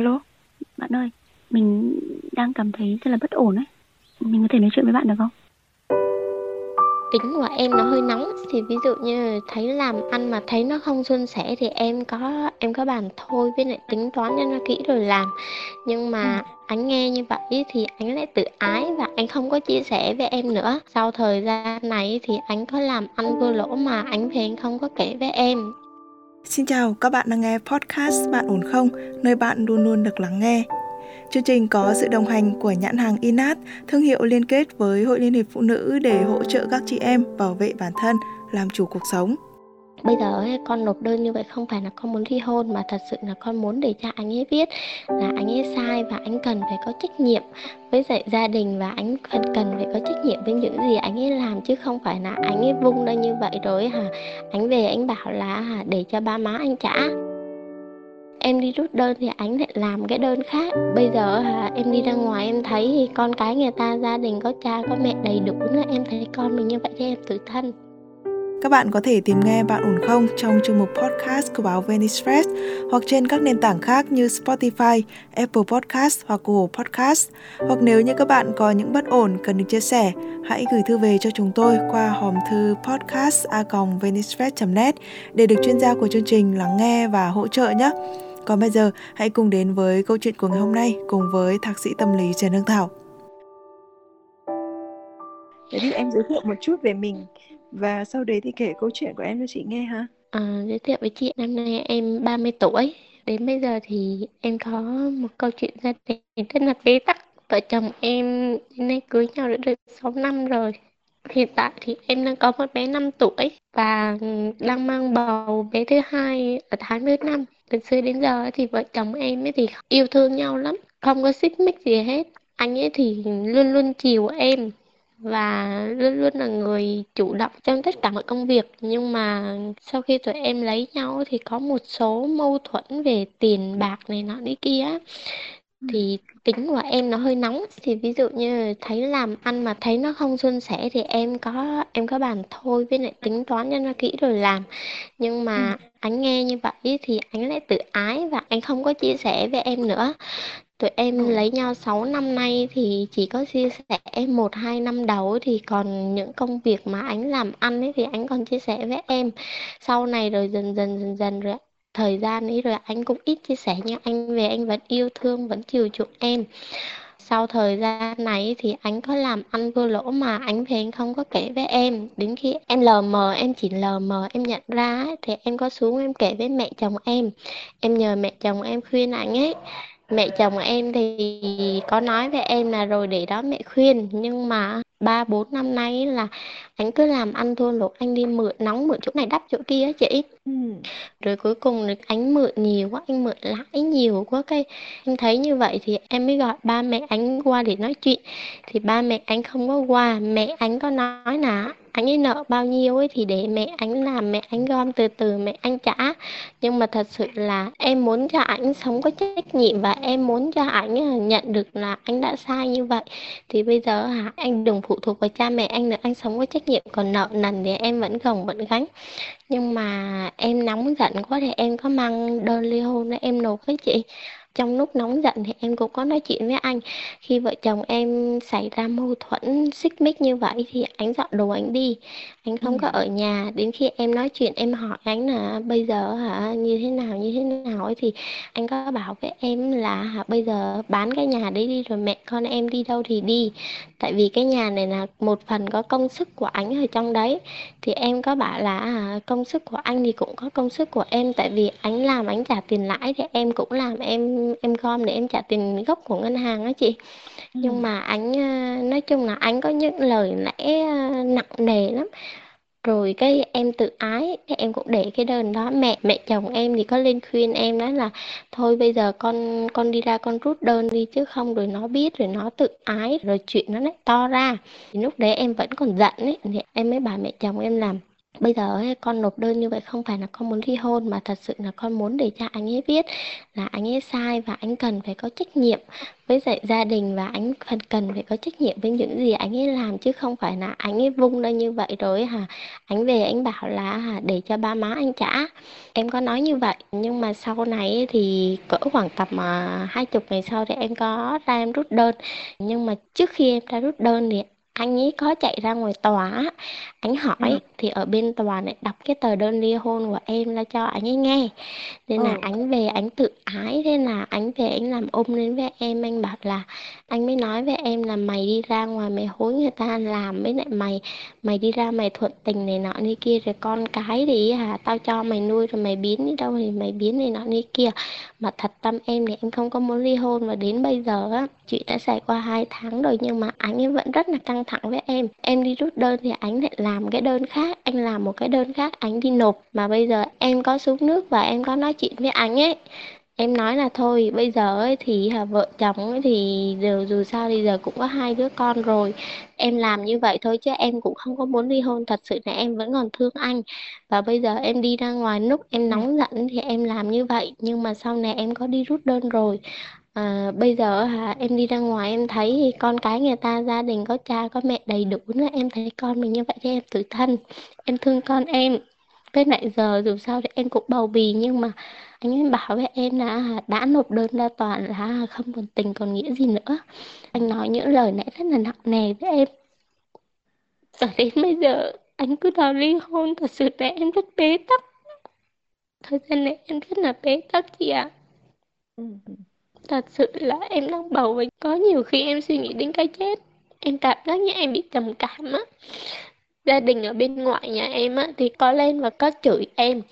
alo, bạn ơi, mình đang cảm thấy rất là bất ổn ấy. Mình có thể nói chuyện với bạn được không? tính của em nó hơi nóng thì ví dụ như thấy làm ăn mà thấy nó không suôn sẻ thì em có em có bàn thôi với lại tính toán cho nó kỹ rồi làm nhưng mà ừ. anh nghe như vậy thì anh lại tự ái và anh không có chia sẻ với em nữa sau thời gian này thì anh có làm ăn thua lỗ mà anh về anh không có kể với em Xin chào, các bạn đang nghe podcast Bạn ổn không? Nơi bạn luôn luôn được lắng nghe. Chương trình có sự đồng hành của nhãn hàng Inat, thương hiệu liên kết với Hội Liên hiệp Phụ nữ để hỗ trợ các chị em bảo vệ bản thân, làm chủ cuộc sống bây giờ con nộp đơn như vậy không phải là con muốn ly hôn mà thật sự là con muốn để cho anh ấy biết là anh ấy sai và anh cần phải có trách nhiệm với dạy gia đình và anh cần cần phải có trách nhiệm với những gì anh ấy làm chứ không phải là anh ấy vung ra như vậy rồi hả? Anh về anh bảo là hả, để cho ba má anh trả. Em đi rút đơn thì anh lại làm cái đơn khác. Bây giờ hả, em đi ra ngoài em thấy thì con cái người ta, gia đình có cha, có mẹ đầy đủ nữa em thấy con mình như vậy thì em tự thân các bạn có thể tìm nghe Bạn ổn không trong chương mục podcast của báo Venice Press hoặc trên các nền tảng khác như Spotify, Apple Podcast hoặc Google Podcast. Hoặc nếu như các bạn có những bất ổn cần được chia sẻ, hãy gửi thư về cho chúng tôi qua hòm thư podcast@venicepress.net để được chuyên gia của chương trình lắng nghe và hỗ trợ nhé. Còn bây giờ, hãy cùng đến với câu chuyện của ngày hôm nay cùng với thạc sĩ tâm lý Trần Hương Thảo. Thế thì em giới thiệu một chút về mình và sau đấy thì kể câu chuyện của em cho chị nghe ha. À, giới thiệu với chị năm nay em 30 tuổi. Đến bây giờ thì em có một câu chuyện gia đình rất là bế tắc. Vợ chồng em đến nay cưới nhau đã được 6 năm rồi. Hiện tại thì em đang có một bé 5 tuổi và đang mang bầu bé thứ hai ở tháng thứ năm. Từ xưa đến giờ thì vợ chồng em ấy thì yêu thương nhau lắm, không có xích mích gì hết. Anh ấy thì luôn luôn chiều em và luôn luôn là người chủ động trong tất cả mọi công việc. Nhưng mà sau khi tụi em lấy nhau thì có một số mâu thuẫn về tiền bạc này nọ đi kia. Thì tính của em nó hơi nóng. Thì ví dụ như thấy làm ăn mà thấy nó không suôn sẻ thì em có em có bàn thôi. Với lại tính toán cho nó kỹ rồi làm. Nhưng mà ừ. anh nghe như vậy thì anh lại tự ái và anh không có chia sẻ với em nữa Tụi em ừ. lấy nhau 6 năm nay thì chỉ có chia sẻ một hai năm đầu thì còn những công việc mà anh làm ăn ấy thì anh còn chia sẻ với em. Sau này rồi dần dần dần dần rồi thời gian ấy rồi anh cũng ít chia sẻ nhưng anh về anh vẫn yêu thương vẫn chiều chuộng em. Sau thời gian này thì anh có làm ăn thua lỗ mà anh về anh không có kể với em. Đến khi em lờ mờ em chỉ lờ mờ em nhận ra ấy, thì em có xuống em kể với mẹ chồng em. Em nhờ mẹ chồng em khuyên anh ấy mẹ chồng em thì có nói với em là rồi để đó mẹ khuyên nhưng mà ba bốn năm nay là anh cứ làm ăn thua lỗ anh đi mượn nóng mượn chỗ này đắp chỗ kia chị ừ. rồi cuối cùng là anh mượn nhiều quá anh mượn lãi nhiều quá cái anh thấy như vậy thì em mới gọi ba mẹ anh qua để nói chuyện thì ba mẹ anh không có qua mẹ anh có nói là anh ấy nợ bao nhiêu ấy thì để mẹ anh làm, mẹ anh gom từ từ, mẹ anh trả. Nhưng mà thật sự là em muốn cho anh sống có trách nhiệm và em muốn cho anh à, nhận được là anh đã sai như vậy. Thì bây giờ hả, anh đừng phụ thuộc vào cha mẹ anh nữa, anh sống có trách nhiệm. Còn nợ nần thì em vẫn gồng vẫn gánh. Nhưng mà em nóng giận quá thì em có mang đơn ly hôn để em nộp với chị trong lúc nóng giận thì em cũng có nói chuyện với anh. Khi vợ chồng em xảy ra mâu thuẫn xích mích như vậy thì anh dọn đồ anh đi. Anh không ừ. có ở nhà. Đến khi em nói chuyện em hỏi anh là bây giờ hả như thế nào như thế nào ấy thì anh có bảo với em là hả bây giờ bán cái nhà đấy đi rồi mẹ con em đi đâu thì đi. Tại vì cái nhà này là một phần có công sức của anh ở trong đấy. Thì em có bảo là hả, công sức của anh thì cũng có công sức của em. Tại vì anh làm anh trả tiền lãi thì em cũng làm em em gom để em trả tiền gốc của ngân hàng á chị. Ừ. nhưng mà anh nói chung là anh có những lời lẽ nặng nề lắm. Rồi cái em tự ái cái em cũng để cái đơn đó. Mẹ mẹ chồng em thì có lên khuyên em đó là thôi bây giờ con con đi ra con rút đơn đi chứ không rồi nó biết rồi nó tự ái. Rồi chuyện nó lại to ra. Thì lúc đấy em vẫn còn giận ấy thì em mới bảo mẹ chồng em làm bây giờ con nộp đơn như vậy không phải là con muốn ly hôn, mà thật sự là con muốn để cho anh ấy biết là anh ấy sai và anh cần phải có trách nhiệm với dạy gia đình và anh cần cần phải có trách nhiệm với những gì anh ấy làm, chứ không phải là anh ấy vung ra như vậy rồi hả? Anh về anh bảo là hả, để cho ba má anh trả. Em có nói như vậy, nhưng mà sau này thì cỡ khoảng tầm à, hai chục ngày sau thì em có ra em rút đơn. Nhưng mà trước khi em ra rút đơn thì anh ấy có chạy ra ngoài tòa anh hỏi. Dạ thì ở bên tòa lại đọc cái tờ đơn ly hôn của em ra cho anh ấy nghe. Nên là ừ. anh về anh tự ái thế là anh về anh làm ôm lên với em anh bảo là anh mới nói với em là mày đi ra ngoài mày hối người ta làm với lại mày mày đi ra mày thuận tình này nọ như kia rồi con cái thì à tao cho mày nuôi rồi mày biến đi đâu thì mày biến này nọ như kia. Mà thật tâm em thì em không có muốn ly hôn và đến bây giờ á chuyện đã xảy qua hai tháng rồi nhưng mà anh ấy vẫn rất là căng thẳng với em. Em đi rút đơn thì anh lại làm cái đơn khác anh làm một cái đơn khác anh đi nộp. Mà bây giờ em có xuống nước và em có nói chuyện với anh ấy. Em nói là thôi bây giờ ấy thì vợ chồng ấy thì đều dù sao thì giờ cũng có hai đứa con rồi. Em làm như vậy thôi chứ em cũng không có muốn ly hôn. Thật sự là em vẫn còn thương anh. Và bây giờ em đi ra ngoài lúc em nóng giận thì em làm như vậy. Nhưng mà sau này em có đi rút đơn rồi à, bây giờ hả em đi ra ngoài em thấy con cái người ta gia đình có cha có mẹ đầy đủ nữa. Em thấy con mình như vậy thì em tự thân em thương con em. Với lại giờ dù sao thì em cũng bầu bì nhưng mà anh ấy bảo với em là à đã nộp đơn ra tòa là à không còn tình còn nghĩa gì nữa. Anh nói những lời này rất là nặng nề với em. Cho đến bây giờ anh cứ đòi ly hôn thật sự là em rất bế tắc. Thời gian này em rất là bế tắc chị ạ. Ừ, ừ thật sự là em đang bầu và có nhiều khi em suy nghĩ đến cái chết. Em cảm giác như em bị trầm cảm á. Gia đình ở bên ngoại nhà em á, thì có lên và có chửi em.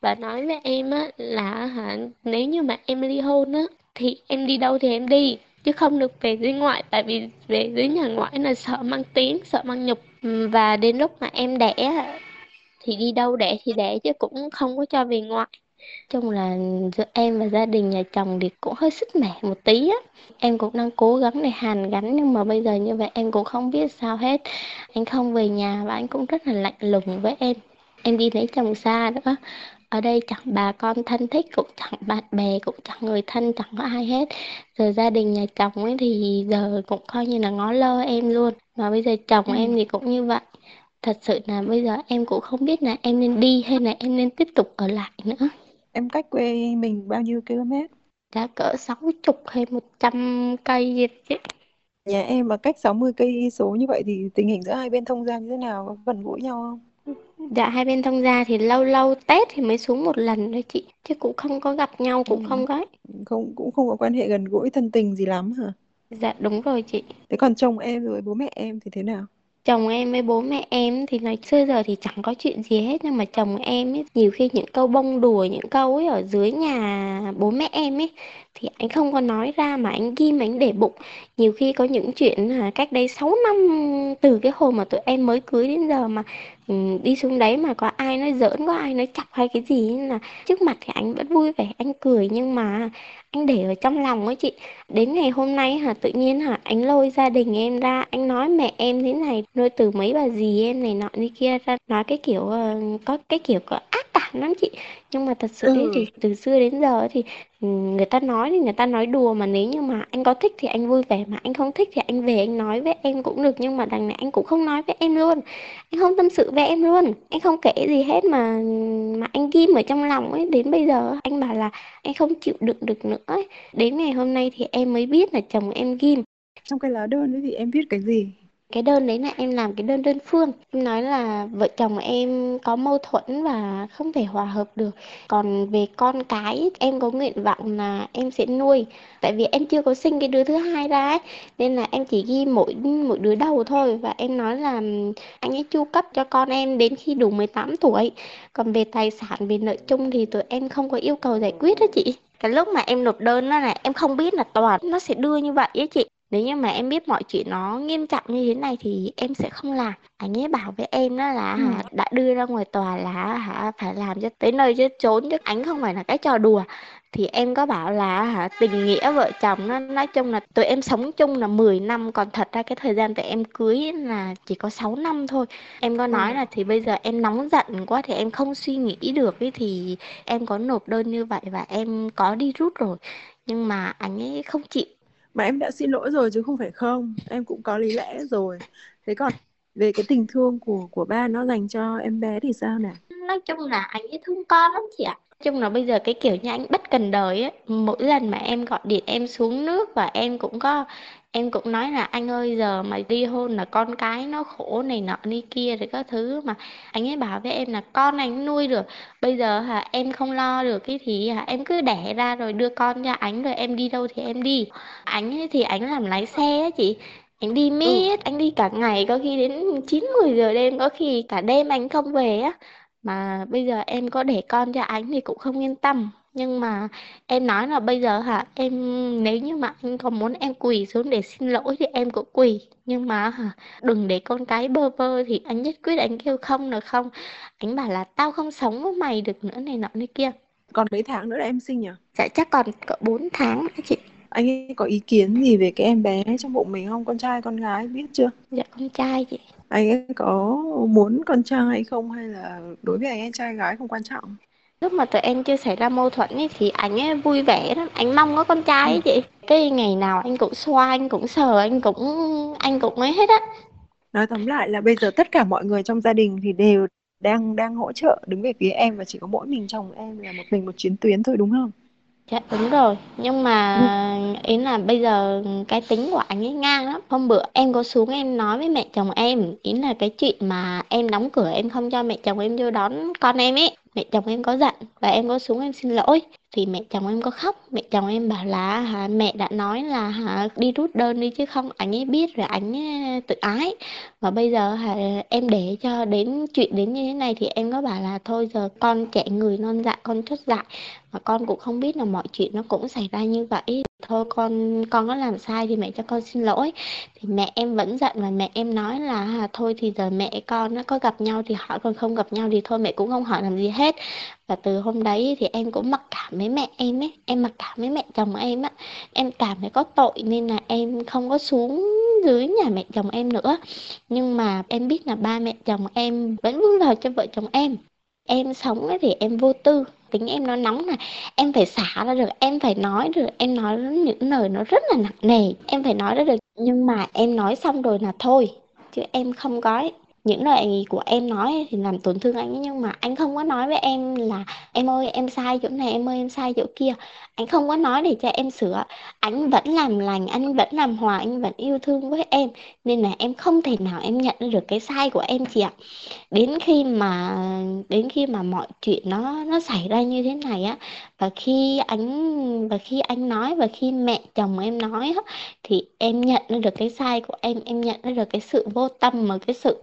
Và nói với em á là hả, nếu như mà em ly hôn á, thì em đi đâu thì em đi, chứ không được về dưới ngoại. Tại vì về dưới nhà ngoại là sợ mang tiếng, sợ mang nhục. Và đến lúc mà em đẻ thì đi đâu đẻ thì đẻ chứ cũng không có cho về ngoại chung là giữa em và gia đình nhà chồng thì cũng hơi sức mẻ một tí á. Em cũng đang cố gắng để hàn gắn nhưng mà bây giờ như vậy em cũng không biết sao hết. Anh không về nhà và anh cũng rất là lạnh lùng với em. Em đi lấy chồng xa nữa. Ở đây chẳng bà con thân thích cũng chẳng bạn bè cũng chẳng người thân chẳng có ai hết. Giờ gia đình nhà chồng ấy thì giờ cũng coi như là ngó lơ em luôn. Và bây giờ chồng ừ. em thì cũng như vậy. Thật sự là bây giờ em cũng không biết là em nên đi hay là em nên tiếp tục ở lại nữa em cách quê mình bao nhiêu km? Đã cỡ 60 hay 100 cây gì chứ nhà em mà cách 60 cây số như vậy thì tình hình giữa hai bên thông gia như thế nào? Có gần gũi nhau không? Dạ hai bên thông gia thì lâu lâu Tết thì mới xuống một lần thôi chị. Chứ cũng không có gặp nhau cũng ừ. không có không cũng không có quan hệ gần gũi thân tình gì lắm hả? Dạ đúng rồi chị. Thế còn chồng em rồi bố mẹ em thì thế nào chồng em với bố mẹ em thì nói xưa giờ thì chẳng có chuyện gì hết nhưng mà chồng em ấy, nhiều khi những câu bông đùa những câu ấy ở dưới nhà bố mẹ em ấy thì anh không có nói ra mà anh ghi mà anh để bụng. Nhiều khi có những chuyện cách đây 6 năm từ cái hồi mà tụi em mới cưới đến giờ mà ừ, đi xuống đấy mà có ai nói giỡn có ai nói chọc hay cái gì là trước mặt thì anh vẫn vui vẻ anh cười. Nhưng mà anh để ở trong lòng ấy chị. Đến ngày hôm nay hả tự nhiên hả anh lôi gia đình em ra anh nói mẹ em thế này nuôi từ mấy bà dì em này nọ như kia ra. Nói cái kiểu ờ, có cái kiểu cảm lắm chị. Nhưng mà thật sự ừ. thì từ xưa đến giờ thì ừ, người ta nói thì người ta nói đùa mà nếu như mà anh có thích thì anh vui vẻ mà anh không thích thì anh về anh nói với em cũng được nhưng mà đằng này anh cũng không nói với em luôn. Anh không tâm sự với em luôn. Anh không kể gì hết mà mà anh ghim ở trong lòng ấy. Đến bây giờ anh bảo là anh không chịu đựng được nữa ấy. đến ngày hôm nay thì em mới biết là chồng em ghim. Trong cái lá đơn ấy thì em viết cái gì cái đơn đấy là em làm cái đơn đơn phương. Em nói là vợ chồng em có mâu thuẫn và không thể hòa hợp được. Còn về con cái, em có nguyện vọng là em sẽ nuôi. Tại vì em chưa có sinh cái đứa thứ hai ra ấy, nên là em chỉ ghi mỗi mỗi đứa đầu thôi. Và em nói là ừ, anh ấy chu cấp cho con em đến khi đủ 18 tuổi. Còn về tài sản, về nợ chung thì tụi em không có yêu cầu giải quyết đó chị. Cái lúc mà em nộp đơn đó là em không biết là tòa nó sẽ đưa như vậy á chị nếu như mà em biết mọi chuyện nó nghiêm trọng như thế này thì em sẽ không làm. Anh ấy bảo với em đó là Ừ. hả đã đưa ra ngoài tòa là hả phải làm cho tới nơi chứ trốn chứ anh không phải là cái trò đùa. Thì em có bảo là hả tình nghĩa vợ chồng nó nói chung là tụi em sống chung là 10 năm còn thật ra cái thời gian tụi em cưới là chỉ có 6 năm thôi. Em có nói Ừ. là thì bây giờ em nóng giận quá thì em không suy nghĩ được ấy thì em có nộp đơn như vậy và em có đi rút rồi. Nhưng mà anh ấy không chịu mà em đã xin lỗi rồi chứ không phải không. Em cũng có lý lẽ rồi. Thế còn về cái tình thương của của ba nó dành cho em bé thì sao nè? nói chung là anh ấy thương con lắm chị ạ à chung là bây giờ cái kiểu như anh bất cần đời ấy mỗi lần mà em gọi điện em xuống nước và em cũng có em cũng nói là anh ơi giờ mà ly hôn là con cái nó khổ này nọ đi kia rồi các thứ mà anh ấy bảo với em là con anh nuôi được bây giờ hả em không lo được cái thì hả em cứ đẻ ra rồi đưa con cho anh rồi em đi đâu thì em đi anh ấy thì anh làm lái xe á chị anh đi Ừ. miết anh đi cả ngày có khi đến chín mười giờ đêm có khi cả đêm anh không về á mà bây giờ em có để con cho anh thì cũng không yên tâm nhưng mà em nói là bây giờ hả em nếu như mà anh có muốn em quỳ xuống để xin lỗi thì em cũng quỳ nhưng mà hả đừng để con cái bơ vơ thì anh nhất quyết anh kêu không là không anh bảo là tao không sống với mày được nữa này nọ này kia Còn mấy tháng nữa là em sinh nhỉ? dạ chắc còn cỡ 4 tháng nữa chị Anh ấy có ý kiến gì về cái em bé trong bụng mình không? Con trai, con gái biết chưa? dạ con trai chị Anh ấy có muốn con trai hay không hay là đối với anh ấy trai gái không quan trọng? lúc mà tụi em chưa xảy ra mâu thuẫn ấy, thì anh ấy vui vẻ lắm anh mong có con trai ấy chị cái ngày nào anh cũng xoa anh cũng sờ anh cũng anh cũng ấy hết á Nói tóm lại là bây giờ tất cả mọi người trong gia đình thì đều đang đang hỗ trợ đứng về phía em và chỉ có mỗi mình chồng em là một mình một chiến tuyến thôi đúng không? Dạ đúng rồi. Nhưng Ừ. mà ý là bây giờ cái tính của anh ấy ngang lắm. Hôm bữa em có xuống em nói với mẹ chồng em Ý là cái chuyện mà em đóng cửa em không cho mẹ chồng em vô đón con em ấy Mẹ chồng em có giận và em có xuống em xin lỗi. Thì mẹ chồng em có khóc. Mẹ chồng em bảo là hả, mẹ đã nói là hả, đi rút đơn đi chứ không? Anh ấy biết rồi anh ấy tự ái. Và bây giờ hả, em để cho đến chuyện đến như thế này Thì em có bảo là thôi giờ con trẻ người non dạ con chút dại mà con cũng không biết là mọi chuyện nó cũng xảy ra như vậy thôi con con có làm sai thì mẹ cho con xin lỗi. Thì mẹ em vẫn giận và mẹ em nói là à, thôi thì giờ mẹ con nó có gặp nhau thì hỏi còn không gặp nhau thì thôi mẹ cũng không hỏi làm gì hết. Và từ hôm đấy thì em cũng mặc cảm với mẹ em ấy, em mặc cảm với mẹ chồng em á. Em cảm thấy có tội nên là em không có xuống dưới nhà mẹ chồng em nữa. Nhưng mà em biết là ba mẹ chồng em vẫn vun vào cho vợ chồng em em sống ấy thì em vô tư tính em nó nóng này, em phải xả ra được, em phải nói được, em nói những lời nó rất là nặng nề, em phải nói ra được nhưng mà em nói xong rồi là thôi, chứ em không có những lời của em nói thì làm tổn thương anh ấy, nhưng mà anh không có nói với em là em ơi em sai chỗ này em ơi em sai chỗ kia. Anh không có nói để cho em sửa. Anh vẫn làm lành anh vẫn làm hòa anh vẫn yêu thương với em. Nên là em không thể nào em nhận được cái sai của em chị ạ. Đến khi mà đến khi mà mọi chuyện nó nó xảy ra như thế này á và khi anh và khi anh nói và khi mẹ chồng em nói á thì em nhận được cái sai của em em nhận được cái sự vô tâm và cái sự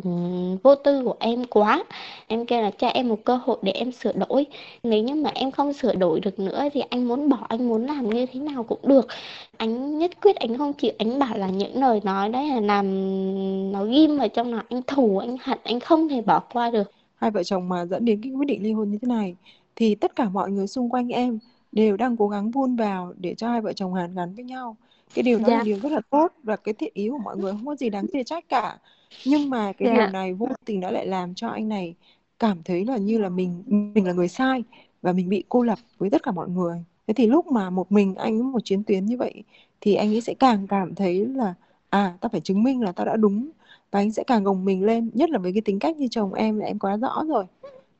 vô tư của em quá. Em kêu là cho em một cơ hội để em sửa đổi. Nếu như mà em không sửa đổi được nữa thì anh muốn bỏ anh muốn làm như thế nào cũng được. Anh nhất quyết anh không chịu anh bảo là những lời nói đấy là làm nó ghim vào trong lòng anh thù anh hận anh không thể bỏ qua được. Hai vợ chồng mà dẫn đến cái quyết định ly hôn như thế này thì tất cả mọi người xung quanh em đều đang cố gắng vun vào để cho hai vợ chồng hàn gắn với nhau. Cái điều đó là dạ. điều rất là tốt và cái thiện ý của mọi người không có gì đáng chê trách cả. Nhưng mà cái điều dạ này vô tình đã lại làm cho anh này cảm thấy là như là mình mình là người sai và mình bị cô lập với tất cả mọi người. Thế thì lúc mà một mình anh với một chiến tuyến như vậy thì anh ấy sẽ càng cảm thấy là à tao phải chứng minh là tao đã đúng và anh sẽ càng gồng mình lên nhất là với cái tính cách như chồng em là em quá rõ rồi.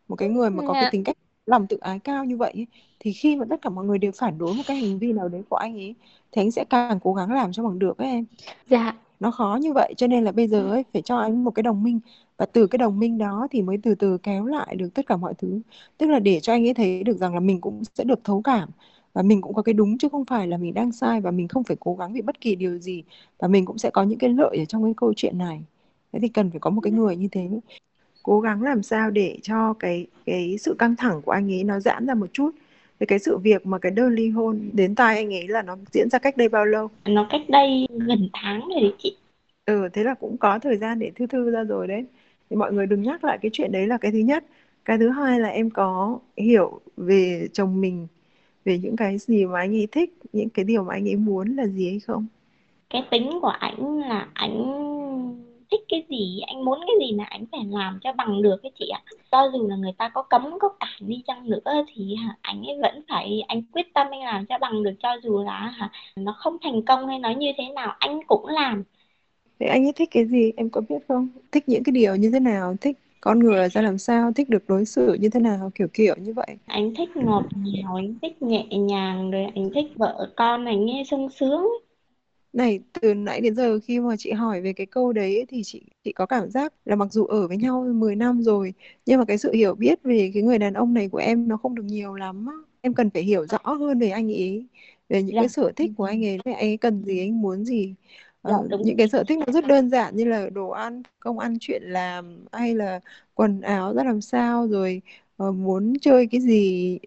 Một cái người mà có cái dạ. tính cách lòng tự ái cao như vậy ấy, thì khi mà tất cả mọi người đều phản đối một cái hành vi nào đấy của anh ấy thì anh sẽ càng cố gắng làm cho bằng được ấy em. Dạ nó khó như vậy cho nên là bây giờ ấy phải cho anh một cái đồng minh. Và từ cái đồng minh đó thì mới từ từ kéo lại được tất cả mọi thứ. Tức là để cho anh ấy thấy được rằng là mình cũng sẽ được thấu cảm. Và mình cũng có cái đúng chứ không phải là mình đang sai và mình không phải cố gắng vì bất kỳ điều gì. Và mình cũng sẽ có những cái lợi ở trong cái câu chuyện này. Thế thì cần phải có một cái người như thế. Cố gắng làm sao để cho cái cái sự căng thẳng của anh ấy nó giãn ra một chút về cái sự việc mà cái đơn ly hôn đến tai anh ấy là nó diễn ra cách đây bao lâu? Nó cách đây gần tháng rồi đấy chị. Ừ thế là cũng có thời gian để thư thư ra rồi đấy. Thì mọi người đừng nhắc lại cái chuyện đấy là cái thứ nhất. Cái thứ hai là em có hiểu về chồng mình về những cái gì mà anh ấy thích những cái điều mà anh ấy muốn là gì hay không? Cái tính của ảnh là ảnh thích cái gì anh muốn cái gì là anh phải làm cho bằng được cái chị ạ cho dù là người ta có cấm có cản đi chăng nữa thì anh ấy vẫn phải anh quyết tâm anh làm cho bằng được cho dù là hả nó không thành công hay nó như thế nào anh cũng làm Thế anh ấy thích cái gì em có biết không? Thích những cái điều như thế nào? Thích con người ra làm sao? Thích được đối xử như thế nào? Kiểu kiểu như vậy. Anh thích ngọt ngào, anh thích nhẹ nhàng, rồi anh thích vợ con anh nghe sung sướng. Này, từ nãy đến giờ khi mà chị hỏi về cái câu đấy thì chị chị có cảm giác là mặc dù ở với nhau 10 năm rồi nhưng mà cái sự hiểu biết về cái người đàn ông này của em nó không được nhiều lắm. Em cần phải hiểu rõ hơn về anh ấy, về những Dạ. cái sở thích của anh ấy, anh ấy cần gì, anh muốn gì. Ờ, Dạ, đúng. những cái sở thích nó rất đơn giản như là đồ ăn, công ăn chuyện làm hay là quần áo ra làm sao rồi ờ, muốn chơi cái gì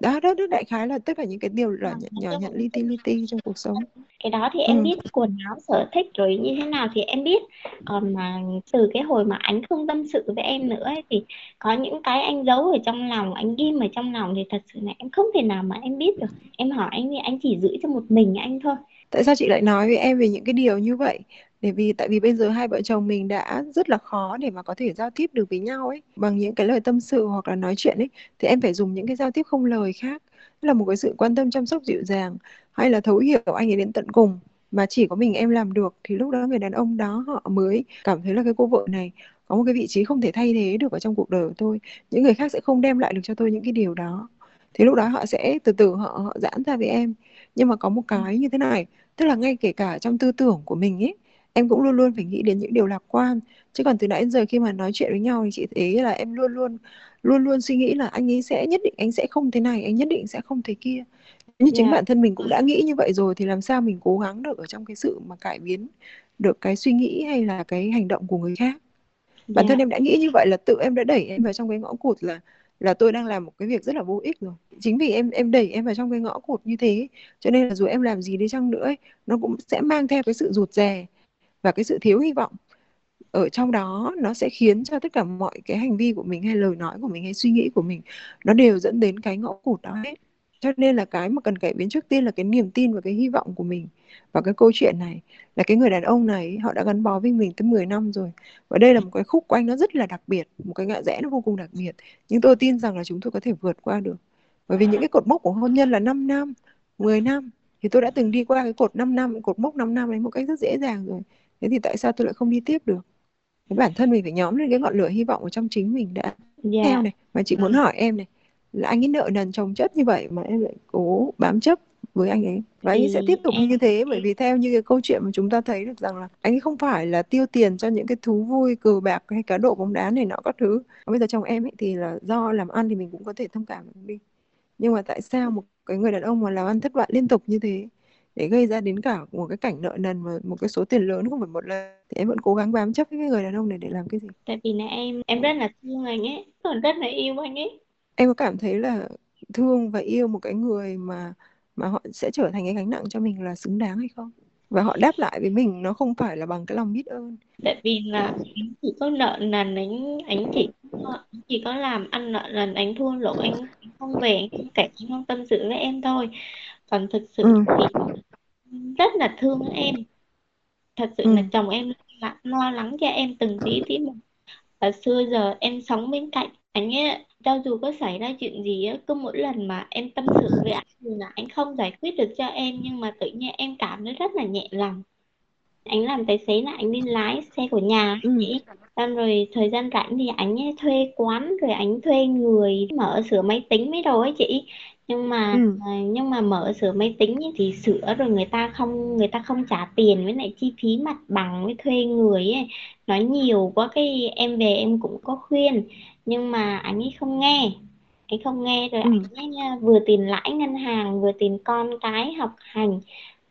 đó đó đó đại khái là tất cả những cái điều là nhỏ, nhỏ nhặt li ti li ti trong cuộc sống Cái đó thì em Ừ. biết quần áo sở thích rồi như thế nào thì em biết. Còn mà từ cái hồi mà anh không tâm sự với em nữa ấy, thì có những cái anh giấu ở trong lòng, anh ghim ở trong lòng thì thật sự là em không thể nào mà em biết được. Em hỏi anh thì anh chỉ giữ cho một mình anh thôi. tại sao chị lại nói với em về những cái điều như vậy để vì, tại vì bây giờ hai vợ chồng mình đã rất là khó để mà có thể giao tiếp được với nhau ấy. Bằng những cái lời tâm sự hoặc là nói chuyện ấy, thì em phải dùng những cái giao tiếp không lời khác. Tức là một cái sự quan tâm chăm sóc dịu dàng, hay là thấu hiểu anh ấy đến tận cùng. Mà chỉ có mình em làm được, thì lúc đó người đàn ông đó họ mới cảm thấy là cái cô vợ này có một cái vị trí không thể thay thế được ở trong cuộc đời của tôi. Những người khác sẽ không đem lại được cho tôi những cái điều đó. Thì lúc đó họ sẽ từ từ họ họ giãn ra với em. Nhưng mà có một cái như thế này, tức là ngay kể cả trong tư tưởng của mình ấy em cũng luôn luôn phải nghĩ đến những điều lạc quan. Chứ còn từ nãy đến giờ khi mà nói chuyện với nhau thì chị thấy là em luôn luôn luôn luôn suy nghĩ là anh ấy sẽ nhất định anh sẽ không thế này anh nhất định sẽ không thế kia. Như chính Dạ. bản thân mình cũng đã nghĩ như vậy rồi thì làm sao mình cố gắng được ở trong cái sự mà cải biến được cái suy nghĩ hay là cái hành động của người khác? Bản Dạ. thân em đã nghĩ như vậy là tự em đã đẩy em vào trong cái ngõ cụt là là tôi đang làm một cái việc rất là vô ích rồi. Chính vì em em đẩy em vào trong cái ngõ cụt như thế cho nên là dù em làm gì đi chăng nữa ấy, nó cũng sẽ mang theo cái sự rụt rè và cái sự thiếu hy vọng ở trong đó nó sẽ khiến cho tất cả mọi cái hành vi của mình hay lời nói của mình hay suy nghĩ của mình nó đều dẫn đến cái ngõ cụt đó hết. Cho nên là cái mà cần cải biến trước tiên là cái niềm tin và cái hy vọng của mình vào cái câu chuyện này. Là cái người đàn ông này, họ đã gắn bó với mình tới 10 năm rồi. Và đây là một cái khúc quanh nó rất là đặc biệt, một cái ngã rẽ nó vô cùng đặc biệt. Nhưng tôi tin rằng là chúng tôi có thể vượt qua được. Bởi vì những cái cột mốc của hôn nhân là 5 năm 10 năm. Thì tôi đã từng đi qua cái cột 5 năm, cột mốc 5 năm đấy một cách rất dễ dàng rồi thế thì tại sao tôi lại không đi tiếp được? Cái bản thân mình phải nhóm lên cái ngọn lửa hy vọng ở trong chính mình đã. Dạ. theo này mà chị muốn hỏi em này là anh ấy nợ nần chồng chất như vậy mà em lại cố bám chấp với anh ấy và anh ấy sẽ tiếp tục em- như thế? bởi vì theo như cái câu chuyện mà chúng ta thấy được rằng là anh ấy không phải là tiêu tiền cho những cái thú vui cờ bạc hay cá độ bóng đá này nọ các thứ. Còn bây giờ chồng em ấy thì là do làm ăn thì mình cũng có thể thông cảm được đi. Nhưng mà tại sao một cái người đàn ông mà làm ăn thất bại liên tục như thế để gây ra đến cả một cái cảnh nợ nần và một cái số tiền lớn không phải một lần thì em vẫn cố gắng bám chấp với cái người đàn ông này để làm cái gì Tại vì là em em rất là thương anh ấy, còn rất là yêu anh ấy. em có cảm thấy là thương và yêu một cái người mà mà họ sẽ trở thành cái gánh nặng cho mình là xứng đáng hay không và họ đáp lại với mình nó không phải là bằng cái lòng biết ơn Tại vì là anh chỉ có nợ nần anh anh chỉ anh chỉ có làm ăn nợ nần anh thua lỗ anh, anh không về anh không kể anh không tâm sự với em thôi. Còn thực sự Ừ. thì rất là thương em. Thật sự Ừ. là chồng em lo lắng cho em từng tí tí một. Và xưa giờ em sống bên cạnh anh ấy cho dù có xảy ra chuyện gì á cứ mỗi lần mà em tâm sự với anh thì là anh không giải quyết được cho em nhưng mà tự nhiên em cảm thấy rất là nhẹ lòng anh làm tài xế là anh đi lái xe của nhà Ừ. xong rồi thời gian rảnh thì anh ấy thuê quán rồi anh thuê người mở sửa máy tính mấy đồ ấy chị nhưng mà Ừ. à, nhưng mà mở sửa máy tính ấy thì sửa rồi người ta không người ta không trả tiền với lại chi phí mặt bằng với thuê người ấy nói nhiều quá cái em về em cũng có khuyên nhưng mà anh ấy không nghe anh không nghe rồi Ừ. anh ấy nha, vừa tiền lãi ngân hàng vừa tiền con cái học hành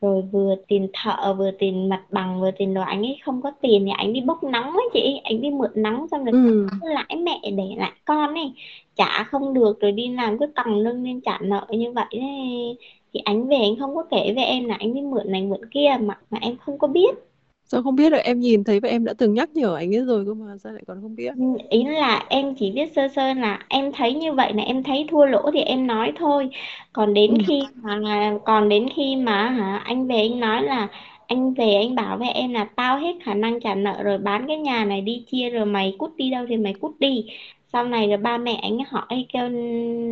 rồi vừa tiền thợ vừa tiền mặt bằng vừa tiền đồ anh ấy không có tiền thì anh đi bốc nóng ấy chị anh đi mượn nóng xong rồi Ừ. lãi mẹ để lại con ấy trả không được rồi đi làm cứ còng lưng lên trả nợ như vậy thì anh về anh không có kể với em là anh đi mượn này mượn kia mà mà em không có biết. Sao không biết được em nhìn thấy và em đã từng nhắc nhở anh ấy rồi cơ mà sao lại còn không biết? Ừ, ý là em chỉ biết sơ sơ là em thấy như vậy là em thấy thua lỗ thì em nói thôi. Còn đến ừ. khi mà còn đến khi mà hả anh về anh nói là anh về anh bảo với em là tao hết khả năng trả nợ rồi bán cái nhà này đi chia rồi mày cút đi đâu thì mày cút đi sau này rồi ba mẹ anh hỏi kêu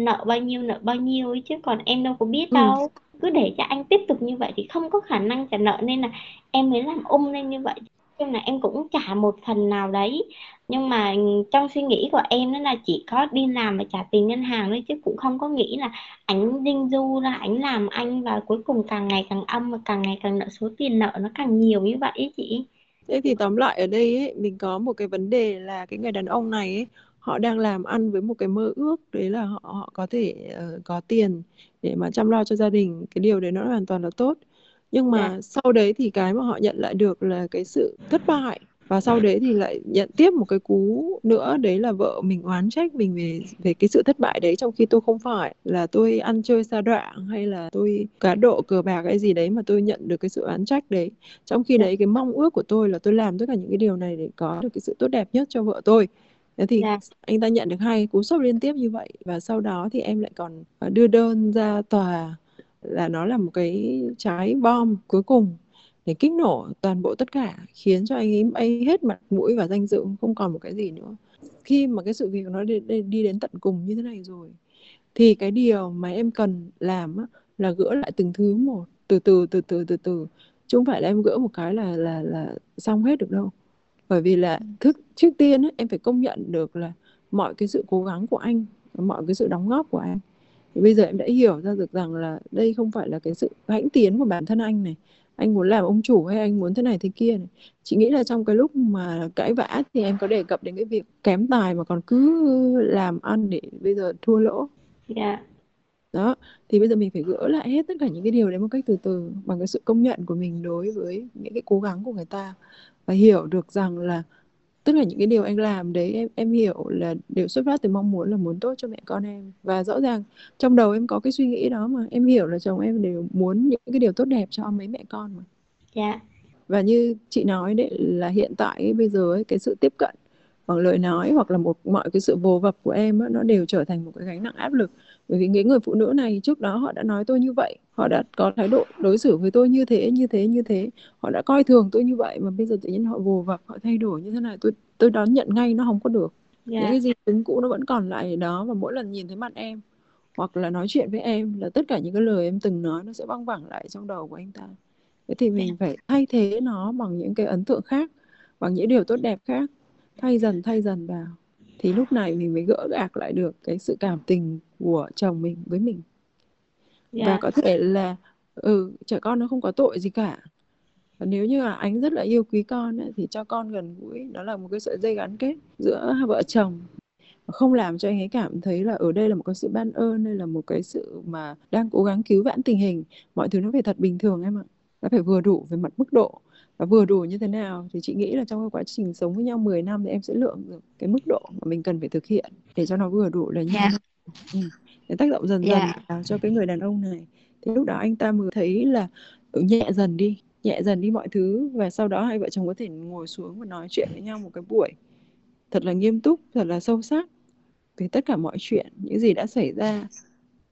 nợ bao nhiêu nợ bao nhiêu ấy chứ còn em đâu có biết ừ. đâu. Cứ để cho anh tiếp tục như vậy thì không có khả năng trả nợ nên là em mới làm ung lên như vậy. Nhưng là em cũng trả một phần nào đấy. Nhưng mà trong suy nghĩ của em đó là chỉ có đi làm và trả tiền ngân hàng thôi chứ cũng không có nghĩ là ảnh dinh du ra ảnh làm anh và cuối cùng càng ngày càng âm và càng ngày càng nợ số tiền nợ nó càng nhiều như vậy ấy chị. Thế thì tóm lại ở đây ấy, mình có một cái vấn đề là cái người đàn ông này ấy, họ đang làm ăn với một cái mơ ước đấy là họ họ có thể uh, có tiền để mà chăm lo cho gia đình cái điều đấy nó hoàn toàn là tốt nhưng mà yeah. Dạ. sau đấy thì cái mà họ nhận lại được là cái sự thất bại và sau đấy thì lại nhận tiếp một cái cú nữa đấy là vợ mình oán trách mình về về cái sự thất bại đấy trong khi tôi không phải là tôi ăn chơi xa đoạn hay là tôi cá độ cờ bạc cái gì đấy mà tôi nhận được cái sự oán trách đấy trong khi đấy cái mong ước của tôi là tôi làm tất cả những cái điều này để có được cái sự tốt đẹp nhất cho vợ tôi Thế thì yeah. Dạ. anh ta nhận được hai cú sốc liên tiếp như vậy và sau đó thì em lại còn ờ, đưa đơn ra tòa là nó là một cái trái bom cuối cùng để kích nổ toàn bộ tất cả khiến cho anh ấy bay hết mặt mũi và danh dự không còn một cái gì nữa khi mà cái sự việc nó đi, đi đến tận cùng như thế này rồi thì cái điều mà em cần làm á, là gỡ lại từng thứ một từ từ từ từ từ từ chứ không phải là em gỡ một cái là là là xong hết được đâu bởi vì là thức trước tiên ấy, em phải công nhận được là mọi cái sự cố gắng của anh mọi cái sự đóng góp của anh. Thì bây giờ em đã hiểu ra được rằng là đây không phải là cái sự hãnh tiến của bản thân anh này. Anh muốn làm ông chủ hay anh muốn thế này thế kia này. Chị nghĩ là trong cái lúc mà cãi vã thì em có đề cập đến cái việc kém tài mà còn cứ làm ăn để bây giờ thua lỗ. Yeah. Dạ. đó thì bây giờ mình phải gỡ lại hết tất cả những cái điều đấy một cách từ từ bằng cái sự công nhận của mình đối với những cái cố gắng của người ta và hiểu được rằng là tất cả những cái điều anh làm đấy em em hiểu là đều xuất phát từ mong muốn là muốn tốt cho mẹ con em và rõ ràng trong đầu em có cái suy nghĩ đó mà em hiểu là chồng em đều muốn những cái điều tốt đẹp cho mấy mẹ con mà dạ yeah. và như chị nói đấy là hiện tại ấy, bây giờ ấy, cái sự tiếp cận bằng lời nói hoặc là một mọi cái sự vồ vập của em ấy, nó đều trở thành một cái gánh nặng áp lực bởi vì những người phụ nữ này trước đó họ đã nói tôi như vậy họ đã có thái độ đối xử với tôi như thế như thế như thế họ đã coi thường tôi như vậy mà bây giờ tự nhiên họ vồ vập họ thay đổi như thế này tôi tôi đón nhận ngay nó không có được yeah. những dạ. cái gì cứng cũ nó vẫn còn lại đó và mỗi lần nhìn thấy mặt em hoặc là nói chuyện với em là tất cả những cái lời em từng nói nó sẽ văng vẳng lại trong đầu của anh ta thế thì mình yeah. Dạ. phải thay thế nó bằng những cái ấn tượng khác bằng những điều tốt đẹp khác thay dần thay dần vào thì lúc này mình mới gỡ gạc lại được cái sự cảm tình của chồng mình với mình. Yeah. và dạ. có thể là ừ trẻ con nó không có tội gì cả. Và nếu như là anh rất là yêu quý con ấy, thì cho con gần gũi nó là một cái sợi dây gắn kết giữa hai vợ chồng. Không làm cho anh ấy cảm thấy là ở đây là một cái sự ban ơn hay là một cái sự mà đang cố gắng cứu vãn tình hình. Mọi thứ nó phải thật bình thường em ạ. Nó phải vừa đủ về mặt mức độ và vừa đủ như thế nào thì chị nghĩ là trong cái quá trình sống với nhau 10 năm thì em sẽ lượng được cái mức độ mà mình cần phải thực hiện để cho nó vừa đủ là như yeah. ừ. để tác động dần dần yeah. cho cái người đàn ông này thì lúc đó anh ta mới thấy là nhẹ dần đi nhẹ dần đi mọi thứ và sau đó hai vợ chồng có thể ngồi xuống và nói chuyện với nhau một cái buổi thật là nghiêm túc thật là sâu sắc về tất cả mọi chuyện những gì đã xảy ra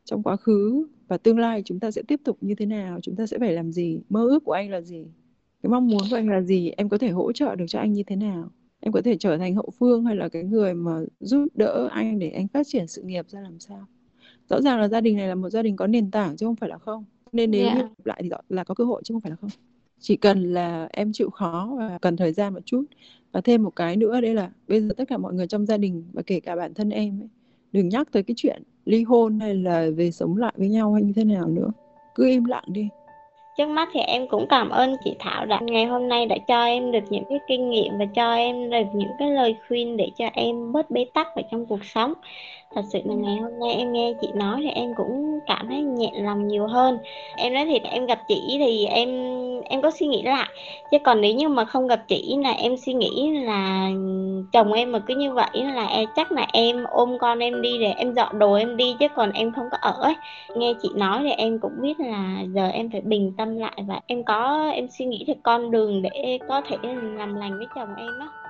trong quá khứ và tương lai chúng ta sẽ tiếp tục như thế nào chúng ta sẽ phải làm gì mơ ước của anh là gì cái mong muốn của anh là gì? Em có thể hỗ trợ được cho anh như thế nào? Em có thể trở thành hậu phương hay là cái người mà giúp đỡ anh để anh phát triển sự nghiệp ra làm sao? Rõ ràng là gia đình này là một gia đình có nền tảng chứ không phải là không. Nên nếu yeah. như lại thì là có cơ hội chứ không phải là không. Chỉ cần là em chịu khó và cần thời gian một chút. Và thêm một cái nữa đấy là bây giờ tất cả mọi người trong gia đình và kể cả bản thân em ấy, đừng nhắc tới cái chuyện ly hôn hay là về sống lại với nhau hay như thế nào nữa. Cứ im lặng đi trước mắt thì em cũng cảm ơn chị Thảo đã ngày hôm nay đã cho em được những cái kinh nghiệm và cho em được những cái lời khuyên để cho em bớt bế tắc ở trong cuộc sống. Thật sự là ngày hôm nay em nghe chị nói thì em cũng cảm thấy nhẹ lòng nhiều hơn. Em nói thiệt, em gặp chị thì em em có suy nghĩ lại. Chứ còn nếu như mà không gặp chị là em suy nghĩ là chồng em mà cứ như vậy là em chắc là em ôm con em đi để em dọn đồ em đi, chứ còn em không có ở ấy. Nghe chị nói thì em cũng biết là giờ em phải bình tâm lại và em có, em suy nghĩ được con đường để có thể làm lành với chồng em á.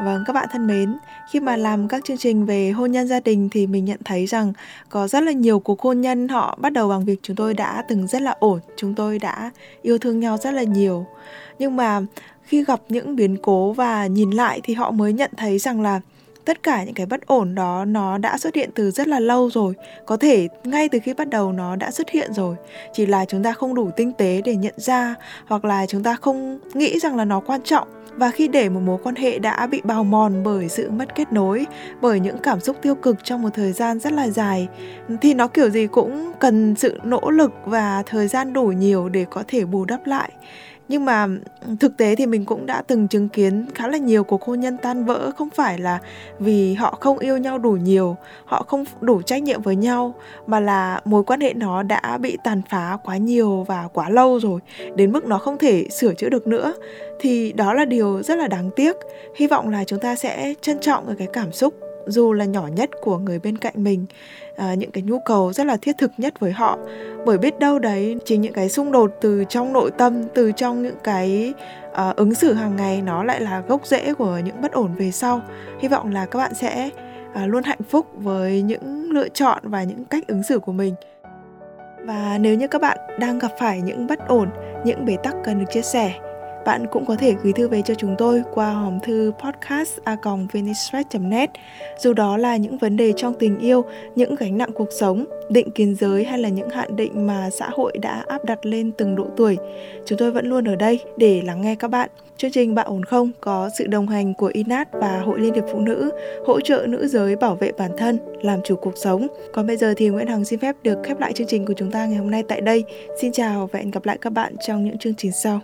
Vâng, các bạn thân mến, khi mà làm các chương trình về hôn nhân gia đình thì mình nhận thấy rằng có rất là nhiều cuộc hôn nhân họ bắt đầu bằng việc chúng tôi đã từng rất là ổn, chúng tôi đã yêu thương nhau rất là nhiều. Nhưng mà khi gặp những biến cố và nhìn lại thì họ mới nhận thấy rằng là tất cả những cái bất ổn đó nó đã xuất hiện từ rất là lâu rồi. Có thể ngay từ khi bắt đầu nó đã xuất hiện rồi. Chỉ là chúng ta không đủ tinh tế để nhận ra, hoặc là chúng ta không nghĩ rằng là nó quan trọng. Và khi để một mối quan hệ đã bị bào mòn bởi sự mất kết nối, bởi những cảm xúc tiêu cực trong một thời gian rất là dài, thì nó kiểu gì cũng cần sự nỗ lực và thời gian đủ nhiều để có thể bù đắp lại nhưng mà ừ, thực tế thì mình cũng đã từng chứng kiến khá là nhiều cuộc hôn nhân tan vỡ, không phải là vì họ không yêu nhau đủ nhiều, họ không đủ trách nhiệm với nhau, mà là mối quan hệ nó đã bị tàn phá quá nhiều và quá lâu rồi, đến mức nó không thể sửa chữa được nữa. Thì đó là điều rất là đáng tiếc. Hy vọng là chúng ta sẽ trân trọng cái cảm xúc dù là nhỏ nhất của người bên cạnh mình à, những cái nhu cầu rất là thiết thực nhất với họ. Bởi biết đâu đấy chính những cái xung đột từ trong nội tâm từ trong những cái à, ứng xử hàng ngày nó lại là gốc rễ của những bất ổn về sau. Hy vọng là các bạn sẽ à, luôn hạnh phúc với những lựa chọn và những cách ứng xử của mình. Và nếu như các bạn đang gặp phải những bất ổn những bế tắc cần được chia sẻ bạn cũng có thể gửi thư về cho chúng tôi qua hòm thư podcast net dù đó là những vấn đề trong tình yêu, những gánh nặng cuộc sống, định kiến giới hay là những hạn định mà xã hội đã áp đặt lên từng độ tuổi. Chúng tôi vẫn luôn ở đây để lắng nghe các bạn. Chương trình Bạn ổn không có sự đồng hành của INAT và Hội Liên hiệp Phụ nữ, hỗ trợ nữ giới bảo vệ bản thân, làm chủ cuộc sống. Còn bây giờ thì Nguyễn Hằng xin phép được khép lại chương trình của chúng ta ngày hôm nay tại đây. Xin chào và hẹn gặp lại các bạn trong những chương trình sau.